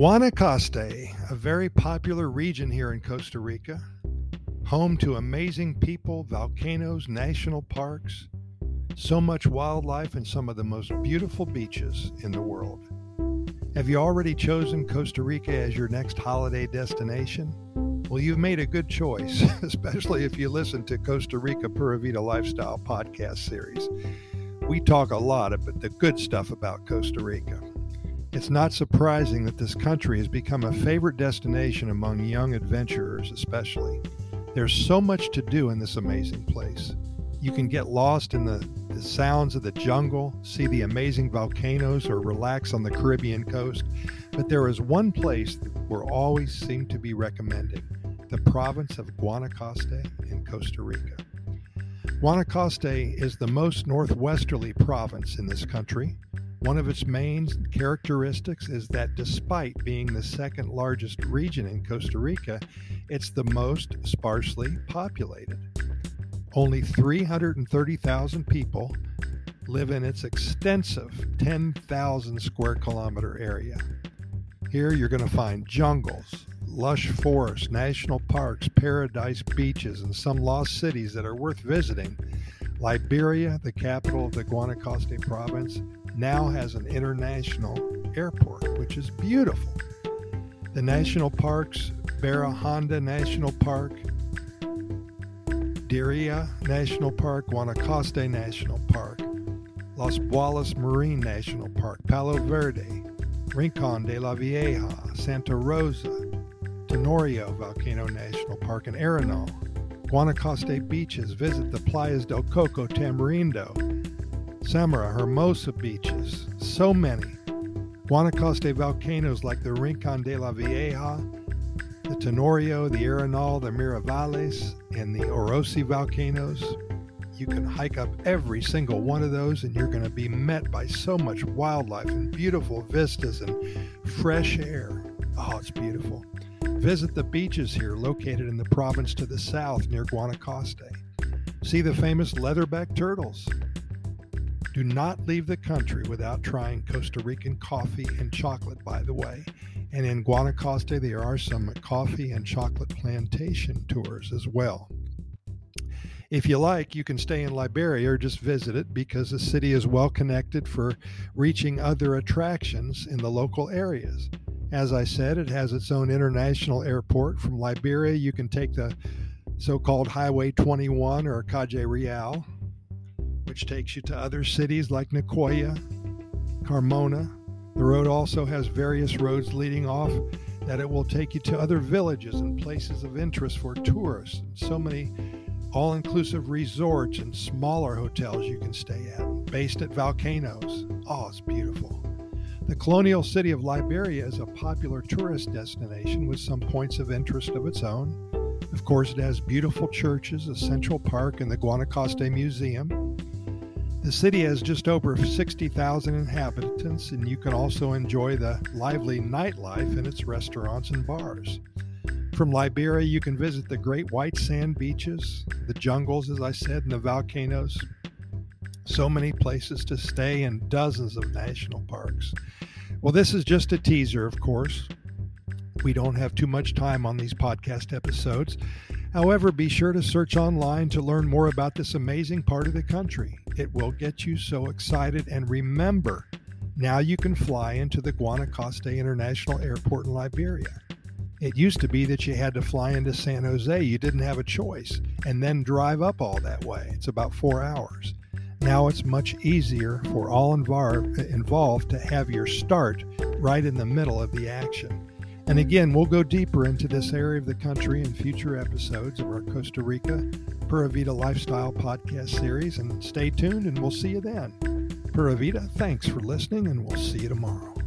Guanacaste, a very popular region here in Costa Rica, home to amazing people, volcanoes, national parks, so much wildlife, and some of the most beautiful beaches in the world. Have you already chosen Costa Rica as your next holiday destination? Well, you've made a good choice, especially if you listen to Costa Rica Pura Vida Lifestyle podcast series. We talk a lot about the good stuff about Costa Rica. It's not surprising that this country has become a favorite destination among young adventurers, especially. There's so much to do in this amazing place. You can get lost in the, the sounds of the jungle, see the amazing volcanoes, or relax on the Caribbean coast. But there is one place that we're always seem to be recommending the province of Guanacaste in Costa Rica. Guanacaste is the most northwesterly province in this country. One of its main characteristics is that despite being the second largest region in Costa Rica, it's the most sparsely populated. Only 330,000 people live in its extensive 10,000 square kilometer area. Here you're going to find jungles, lush forests, national parks, paradise beaches, and some lost cities that are worth visiting. Liberia, the capital of the Guanacaste province, now has an international airport, which is beautiful. The national parks, Barra Honda National Park, Diriá National Park, Guanacaste National Park, Las Baulas Marine National Park, Palo Verde, Rincon de la Vieja, Santa Rosa, Tenorio Volcano National Park, and Arenal. Guanacaste beaches. Visit the Playas del Coco Tamarindo, Samara, Hermosa beaches, so many. Guanacaste volcanoes like the Rincon de la Vieja, the Tenorio, the Arenal, the Miravalles, and the Orosi volcanoes. You can hike up every single one of those, and you're going to be met by so much wildlife and beautiful vistas and fresh air. Oh, it's beautiful. Visit the beaches here, located in the province to the south near Guanacaste. See the famous leatherback turtles. Do not leave the country without trying Costa Rican coffee and chocolate, by the way. And in Guanacaste, there are some coffee and chocolate plantation tours as well. If you like, you can stay in Liberia or just visit it because the city is well connected for reaching other attractions in the local areas. As I said, it has its own international airport. From Liberia, you can take the so called Highway 21 or Calle Real, which takes you to other cities like Nicoya, Carmona. The road also has various roads leading off that it will take you to other villages and places of interest for tourists. So many all inclusive resorts and smaller hotels you can stay at, based at volcanoes. Oh, it's beautiful. The colonial city of Liberia is a popular tourist destination with some points of interest of its own. Of course, it has beautiful churches, a central park, and the Guanacaste Museum. The city has just over 60,000 inhabitants, and you can also enjoy the lively nightlife in its restaurants and bars. From Liberia, you can visit the great white sand beaches, the jungles, as I said, and the volcanoes. So many places to stay and dozens of national parks. Well, this is just a teaser, of course. We don't have too much time on these podcast episodes. However, be sure to search online to learn more about this amazing part of the country. It will get you so excited. And remember, now you can fly into the Guanacaste International Airport in Liberia. It used to be that you had to fly into San Jose. You didn't have a choice and then drive up all that way. It's about four hours. Now it's much easier for all involved to have your start right in the middle of the action. And hmm. again, we'll go deeper into this area of the country in future episodes of our Costa Rica Pura Vida Lifestyle podcast series. And stay tuned, and we'll see you then. Pura Vida, thanks for listening, and we'll see you tomorrow.